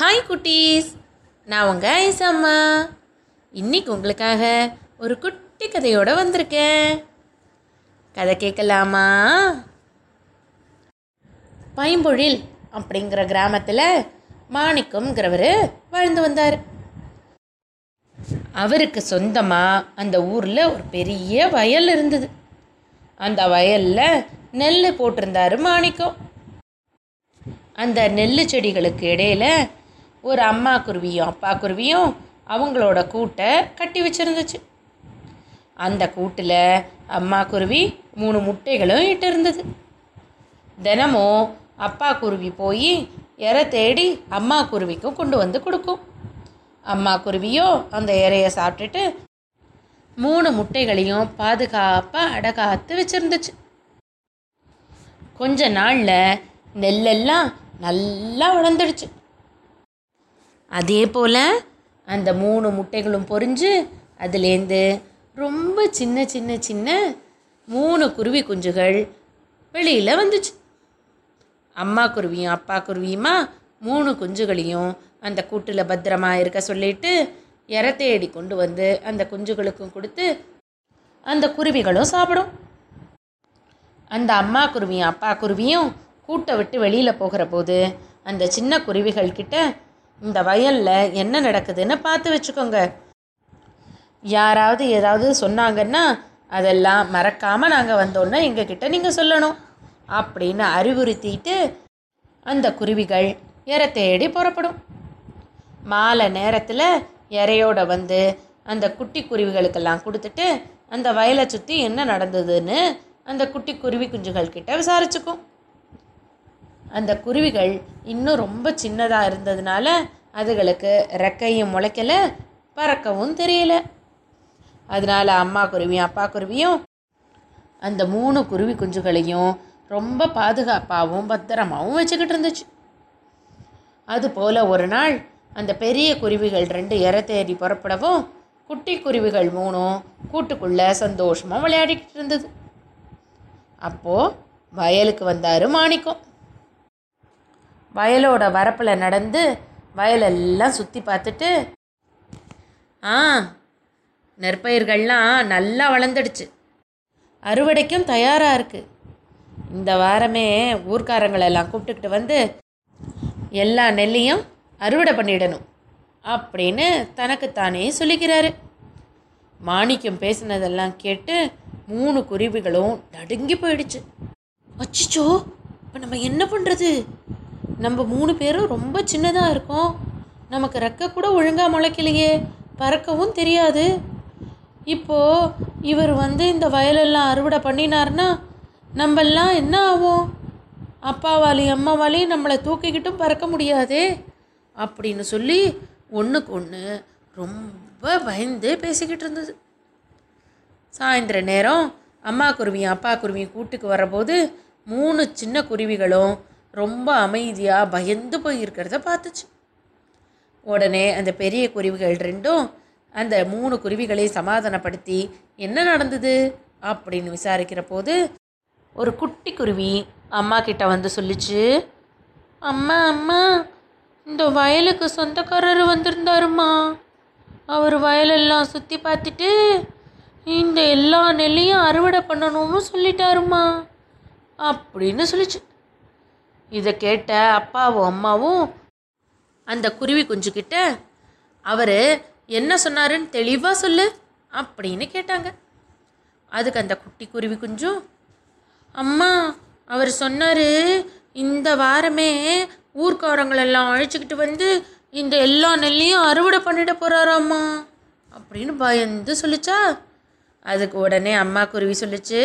Hi குட்டீஸ். நான் உங்கள் ஐசம்மா. இன்னைக்கு உங்களுக்காக ஒரு குட்டி கதையோடு வந்திருக்கேன். கதை கேட்கலாமா? பைம்பொழில் அப்படிங்கிற கிராமத்தில் மாணிக்கம்ங்கிறவர் வாழ்ந்து வந்தார். அவருக்கு சொந்தமாக அந்த ஊரில் ஒரு பெரிய வயல் இருந்தது. அந்த வயலில் நெல் போட்டிருந்தாரு மாணிக்கம். அந்த நெல் செடிகளுக்கு இடையில ஒரு அம்மா குருவியும் அப்பா குருவியும் அவங்களோட கூட்டை கட்டி வச்சிருந்துச்சு. அந்த கூட்டில் அம்மா குருவி மூணு முட்டைகளும் இட்டு இருந்தது தினமும் அப்பா குருவி போய் இறை தேடி அம்மா குருவிக்கும் கொண்டு வந்து கொடுக்கும். அம்மா குருவியோ அந்த இறையை சாப்பிட்டுட்டு மூணு முட்டைகளையும் பாதுகாப்பாக அடகாத்து வச்சுருந்துச்சு. கொஞ்ச நாளில் நெல்லெல்லாம் நல்லா வளர்ந்துடுச்சு. அதே போல் அந்த மூணு முட்டைகளும் பொரிஞ்சு அதுலேருந்து ரொம்ப சின்ன சின்ன சின்ன மூணு குருவி குஞ்சுகள் வெளியில் வந்துச்சு. அம்மா குருவியும் அப்பா குருவியுமா மூணு குஞ்சுகளையும் அந்த கூட்டில் பத்திரமா இருக்க சொல்லிட்டு இரத்தேடி தேடி கொண்டு வந்து அந்த குஞ்சுகளுக்கும் கொடுத்து அந்த குருவிகளும் சாப்பிடும். அந்த அம்மா குருவியும் அப்பா குருவியும் கூட்டை விட்டு வெளியில் போகிற போது அந்த சின்ன குருவிகள் கிட்ட இந்த வயலில் என்ன நடக்குதுன்னு பார்த்து வச்சுக்கோங்க. யாராவது ஏதாவது சொன்னாங்கன்னா அதெல்லாம் மறக்காமல் நாங்கள் வந்தோன்னே எங்ககிட்ட நீங்கள் சொல்லணும். அப்படின்னு அறிவுறுத்திட்டு அந்த குருவிகள் இற தேடி புறப்படும். மாலை நேரத்தில் இறையோட வந்து அந்த குட்டி குருவிகளுக்கெல்லாம் கொடுத்துட்டு அந்த வயலை சுற்றி என்ன நடந்ததுன்னு அந்த குட்டி குருவி குஞ்சுகள் கிட்ட விசாரிச்சுக்கும். அந்த குருவிகள் இன்னும் ரொம்ப சின்னதாக இருந்ததுனால அதுகளுக்கு ரெக்கையும் முளைக்கல பறக்கவும் தெரியல. அதனால அம்மா குருவியும் அப்பா குருவியும் அந்த மூணு குருவி குஞ்சுகளையும் ரொம்ப பாதுகாப்பாகவும் பத்திரமாகவும் வச்சுக்கிட்டு இருந்துச்சு. அதுபோல் ஒரு நாள் அந்த பெரிய குருவிகள் ரெண்டு இற தேடி புறப்படவும் குட்டி குருவிகள் மூணும் கூட்டுக்குள்ளே சந்தோஷமாக விளையாடிக்கிட்டு இருந்தது. அப்போது வயலுக்கு வந்தார் மாணிக்கம். வயலோட வரப்பில் நடந்து வயலெல்லாம் சுற்றி பார்த்துட்டு ஆ நெற்பயிர்கள்லாம் நல்லா வளர்ந்துடுச்சு. அறுவடைக்கும் தயாராக இருக்குது இந்த வாரமே ஊர்க்காரங்களெல்லாம் கூப்பிட்டுக்கிட்டு வந்து எல்லா நெல்லையும் அறுவடை பண்ணிடணும் அப்படின்னு தனக்குத்தானே சொல்லிக்கிறாரு. மாணிக்கம் பேசினதெல்லாம் கேட்டு மூணு குருவிகளும் நடுங்கி போயிடுச்சு. அச்சிச்சோ இப்போ நம்ம என்ன பண்ணுறது நம்ம மூணு பேரும் ரொம்ப சின்னதாக இருக்கோம். நமக்கு ரெக்க கூட ஒழுங்காக முளைக்கலையே. பறக்கவும் தெரியாது. இப்போது இவர் வந்து இந்த வயலெல்லாம் அறுவடை பண்ணினார்னா நம்மெல்லாம் என்ன ஆகும் அப்பாவாலையும் அம்மாவாலையும் நம்மளை தூக்கிக்கிட்டும் பறக்க முடியாதே. அப்படின்னு சொல்லி ஒன்றுக்கு ஒன்று ரொம்ப பயந்து பேசிக்கிட்டு இருந்தது. சாயந்தர நேரம் அம்மா குருவியும் அப்பா குருவியும் கூட்டுக்கு வரபோது மூணு சின்ன குருவிகளும் ரொம்ப அமைதியாக பயந்து போயிருக்கிறத பார்த்துச்சு. உடனே அந்த பெரிய குருவிகள் ரெண்டும் அந்த மூணு குருவிகளை சமாதானப்படுத்தி என்ன நடந்தது? அப்படின்னு விசாரிக்கிற போது ஒரு குட்டி குருவி அம்மா கிட்ட வந்து சொல்லிச்சு அம்மா அம்மா இந்த வயலுக்கு சொந்தக்காரர் வந்திருந்தாருமா அவர் வயலெல்லாம் சுற்றி பார்த்துட்டு இந்த எல்லா நெல்லையும் அறுவடை பண்ணணும்னு சொல்லிட்டாருமா அப்படின்னு சொல்லிச்சு. இதை கேட்ட அப்பாவும் அம்மாவும் அந்த குருவி குஞ்சுக்கிட்ட அவர் என்ன சொன்னாருன்னு தெளிவாக சொல்லு அப்படின்னு கேட்டாங்க. அதுக்கு அந்த குட்டி குருவி குஞ்சும் அம்மா அவர் சொன்னார் இந்த வாரமே ஊர்க்காரங்களெல்லாம் அழைச்சிக்கிட்டு வந்து இந்த எல்லா நெல்லையும் அறுவடை பண்ணிட போகிறாராம்மா அப்படின்னு பயந்து சொல்லிச்சா. அதுக்கு உடனே அம்மா குருவி சொல்லிச்சு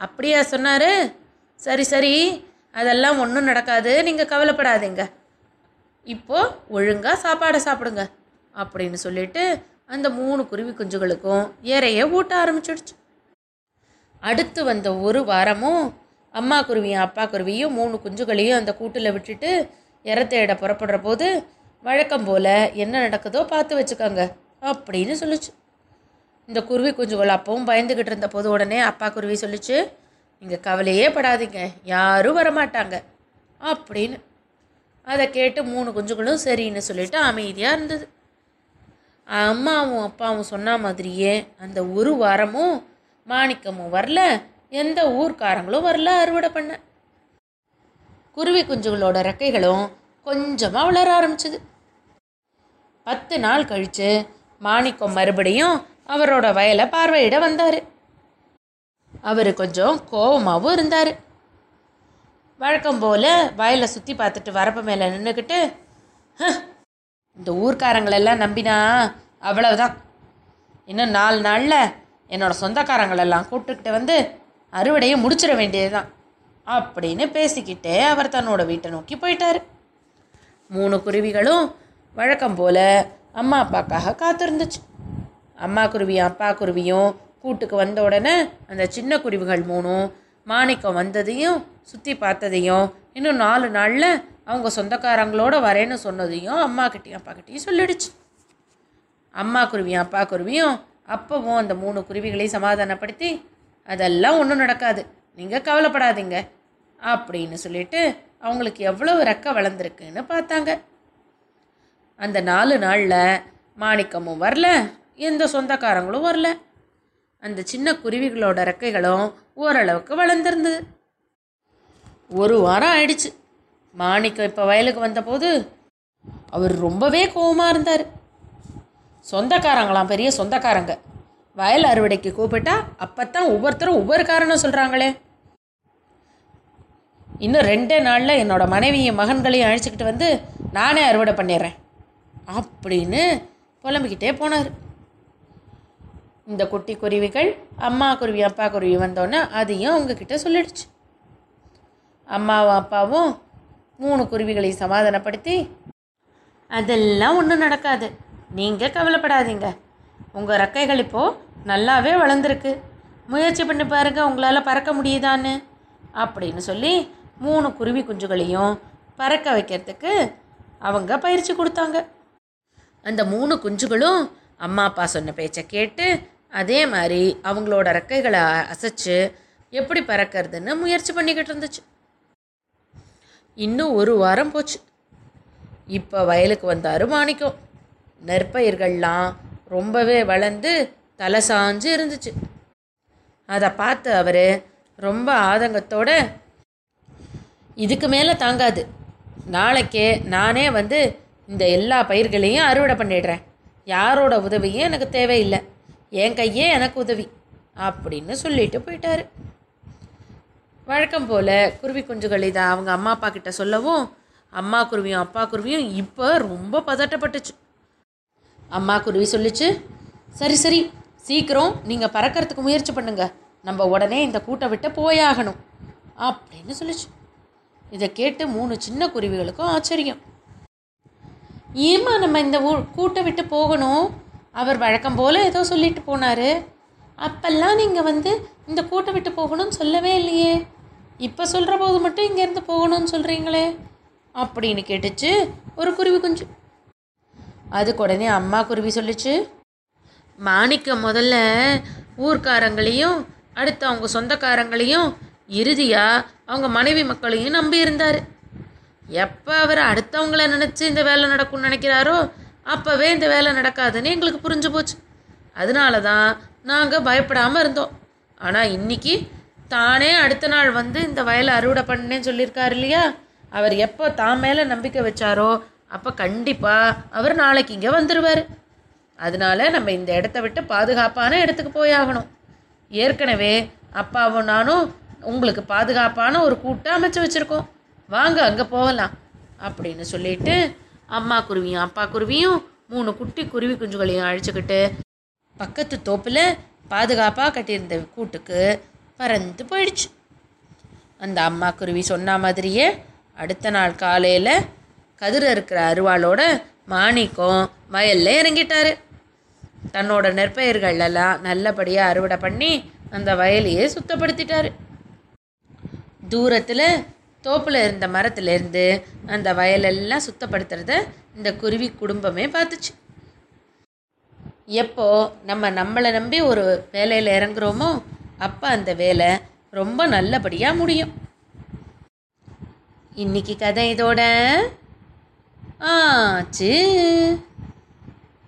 அப்படியா சொன்னார்? சரி சரி அதெல்லாம் ஒன்றும் நடக்காது. நீங்கள் கவலைப்படாதீங்க. இப்போது ஒழுங்காக சாப்பாடை சாப்பிடுங்க அப்படின்னு சொல்லிட்டு அந்த மூணு குருவி குஞ்சுகளுக்கும் இறைய ஊட்ட ஆரம்பிச்சிடுச்சு. அடுத்து வந்த ஒரு வாரமும் அம்மா குருவியும் அப்பா குருவியும் மூணு குஞ்சுகளையும் அந்த கூட்டில் விட்டுட்டு இறை தேட புறப்படுற போது வழக்கம் போல் என்ன நடக்குதோ பார்த்து வச்சுக்கோங்க அப்படின்னு சொல்லிச்சு. இந்த குருவி குஞ்சுகள் அப்பவும் பயந்துக்கிட்டு இருந்த போது உடனே அப்பா குருவி சொல்லிச்சு நீங்கள் கவலையே படாதீங்க. யாரும் வரமாட்டாங்க. அப்படின்னு அதை கேட்டு மூணு குஞ்சுகளும் சரின்னு சொல்லிட்டு அமைதியாக இருந்தது. அம்மாவும் அப்பாவும் சொன்ன மாதிரியே அந்த ஒரு வாரமும் மாணிக்கமும் வரல. எந்த ஊர்க்காரங்களும் வரல அறுவடை பண்ண. குருவி குஞ்சுகளோட ரெக்கைகளும் கொஞ்சமாக வளர ஆரம்பிச்சுது. பத்து நாள் கழித்து மாணிக்கம் மறுபடியும் அவரோட வயலை பார்வையிட வந்தார். அவர் கொஞ்சம் கோபமாகவும் இருந்தார். வழக்கம் போல் வயலை சுற்றி பார்த்துட்டு வரப்பு மேலே நின்றுக்கிட்டு இந்த ஊர்க்காரங்களெல்லாம் நம்பினா அவ்வளவுதான். இன்னும் நாலு நாளில் என்னோடய சொந்தக்காரங்களெல்லாம் கூப்பிட்டுக்கிட்டு வந்து அறுவடையை முடிச்சிட வேண்டியதுதான் அப்படின்னு பேசிக்கிட்டே அவர் தன்னோட வீட்டை நோக்கி போயிட்டார். மூணு குருவிகளும் வழக்கம் போல் அம்மா அப்பாக்காக காத்திருந்துச்சு. அம்மா குருவியும் அப்பா குருவியும் கூட்டுக்கு வந்த உடனே அந்த சின்ன குருவிகள் மூணும் மாணிக்கம் வந்ததையும் சுற்றி பார்த்ததையும் இன்னும் நாலு நாளில் அவங்க சொந்தக்காரங்களோட வரேன்னு சொன்னதையும் அம்மா கிட்டேயும் அப்பா சொல்லிடுச்சு. அம்மா குருவியும் அப்பா குருவியும் அப்பவும் அந்த மூணு குருவிகளையும் சமாதானப்படுத்தி அதெல்லாம் ஒன்றும் நடக்காது. நீங்கள் கவலைப்படாதீங்க. அப்படின்னு சொல்லிட்டு அவங்களுக்கு எவ்வளோ ரெக்க வளர்ந்துருக்குன்னு பார்த்தாங்க. அந்த நாலு நாளில் மாணிக்கமும் வரல எந்த சொந்தக்காரங்களும் வரல. அந்த சின்ன குருவிகளோட ரெக்கைகளும் ஓரளவுக்கு வளர்ந்துருந்தது ஒரு வாரம் ஆயிடுச்சு. மாணிக்கம் இப்போ வயலுக்கு வந்தபோது அவர் ரொம்பவே கோவமாக இருந்தார். சொந்தக்காரங்களாம் பெரிய சொந்தக்காரங்க. வயல் அறுவடைக்கு கூப்பிட்டா அப்போத்தான் ஒவ்வொருத்தரும் ஒவ்வொரு காரணம் சொல்கிறாங்களே இன்னும் ரெண்டே நாளில் என்னோட மனைவியும் மகன்களையும் அழைச்சிக்கிட்டு வந்து நானே அறுவடை பண்ணிடுறேன். அப்படின்னு புலம்பிக்கிட்டே போனார். இந்த குட்டி குருவிகள் அம்மா குருவி அப்பா குருவி வந்தோன்னே அதையும் அவங்கக்கிட்ட சொல்லிடுச்சு. அம்மாவும் அப்பாவும் மூணு குருவிகளையும் சமாதானப்படுத்தி அதெல்லாம் ஒன்றும் நடக்காது. நீங்கள் கவலைப்படாதீங்க. உங்கள் ரெக்கைகள் இப்போது நல்லாவே வளர்ந்துருக்கு. முயற்சி பண்ணி பாருங்கள் உங்களால் பறக்க முடியுதான்னு. அப்படின்னு சொல்லி மூணு குருவி குஞ்சுகளையும் பறக்க வைக்கிறதுக்கு அவங்க பயிற்சி கொடுத்தாங்க. அந்த மூணு குஞ்சுகளும் அம்மா அப்பா சொன்ன பேச்சை கேட்டு அதே மாதிரி அவங்களோட ரெக்கைகளை அசைச்சு எப்படி பறக்கிறதுன்னு முயற்சி பண்ணிக்கிட்டு இருந்துச்சு. இன்னும் ஒரு வாரம் போச்சு. இப்போ வயலுக்கு வந்தார் மாணிக்கம். நெற்பயிர்கள்லாம் ரொம்பவே வளர்ந்து தலை சாஞ்சு இருந்துச்சு. அதை பார்த்து அவர் ரொம்ப ஆதங்கத்தோட இதுக்கு மேலே தாங்காது. நாளைக்கே நானே வந்து இந்த எல்லா பயிர்களையும் அறுவடை பண்ணிடுறேன். யாரோட உதவியும் எனக்கு தேவையில்லை. என் கையே எனக்கு உதவி அப்படின்னு சொல்லிட்டு போயிட்டார். வழக்கம் போல் குருவி குஞ்சுகள் இதை அவங்க அம்மா அப்பா கிட்ட சொல்லவும் அம்மா குருவியும் அப்பா குருவியும் இப்போ ரொம்ப பதட்டப்பட்டுச்சு. அம்மா குருவி சொல்லிச்சு சரி சரி சீக்கிரம் நீங்கள் பறக்கிறதுக்கு முயற்சி பண்ணுங்கள் நம்ம உடனே இந்த கூட்டை விட்டு போயாகணும். அப்படின்னு சொல்லிச்சு. இதை கேட்டு மூணு சின்ன குருவிகளுக்கும் ஆச்சரியம். ஏம்மா நம்ம இந்த ஊ கூட்டை விட்டு போகணும்? அவர் வழக்கம் போல் ஏதோ சொல்லிட்டு போனார். அப்பெல்லாம் நீங்கள் வந்து இந்த கூட்டை விட்டு போகணும்னு சொல்லவே இல்லையே. இப்போ சொல்கிற போது மட்டும் இங்கேருந்து போகணும்னு சொல்கிறீங்களே அப்படின்னு கேட்டுச்சு ஒரு குருவி குஞ்சு. அதுக்கு உடனே அம்மா குருவி சொல்லிச்சு மாணிக்கம் முதல்ல ஊர்க்காரங்களையும் அடுத்து அவங்க சொந்தக்காரங்களையும் இறுதியாக அவங்க மனைவி மக்களையும் நம்பி இருந்தார். எப்போ அவர் அடுத்தவங்கள நினச்சி இந்த வேலை நடக்கும்னு நினைக்கிறாரோ அப்போவே இந்த வேலை நடக்காதுன்னு எங்களுக்கு புரிஞ்சு போச்சு. அதனால தான் நாங்கள் பயப்படாமல் இருந்தோம். ஆனால் இன்னைக்கு தானே அடுத்த நாள் வந்து இந்த வயலை அறுவடை பண்ணேன்னு சொல்லியிருக்காரு இல்லையா? அவர் எப்போ தான் மேலே நம்பிக்கை வச்சாரோ அப்போ கண்டிப்பாக அவர் நாளைக்கு இங்கே வந்துடுவார் அதனால நம்ம இந்த இடத்த விட்டு பாதுகாப்பான இடத்துக்கு போயாகணும் ஏற்கனவே அப்பாவும் நானும் உங்களுக்கு பாதுகாப்பான ஒரு கூட்டை அமைச்சு வச்சுருக்கோம். வாங்க அங்கே போகலாம். அப்படின்னு சொல்லிட்டு அம்மா குருவியும் அப்பா குருவியும் மூணு குட்டி குருவி குஞ்சுகளையும் அழைச்சிக்கிட்டு பக்கத்து தோப்பில் பாதுகாப்பாக கட்டியிருந்த கூட்டுக்கு பறந்து போயிடுச்சு. அந்த அம்மா குருவி சொன்ன மாதிரியே அடுத்த நாள் காலையில் கதிர இருக்கிற அருவாளோட மாணிக்கம் வயல்ல இறங்கிட்டாரு. தன்னோட நெற்பயிர்கள் எல்லாம் நல்லபடியாக அறுவடை பண்ணி அந்த வயலையே சுத்தப்படுத்திட்டாரு. தூரத்தில் தோப்பில் இருந்த மரத்துலேருந்து அந்த வயலெல்லாம் சுத்தப்படுத்துறத இந்த குருவி குடும்பமே பார்த்துச்சு. எப்போ நம்ம நம்மளை நம்பி ஒரு வேலையில் இறங்குறோமோ அப்போ அந்த வேலை ரொம்ப நல்லபடியாக முடியும். இன்னைக்கு கதை இதோட ஆச்சு.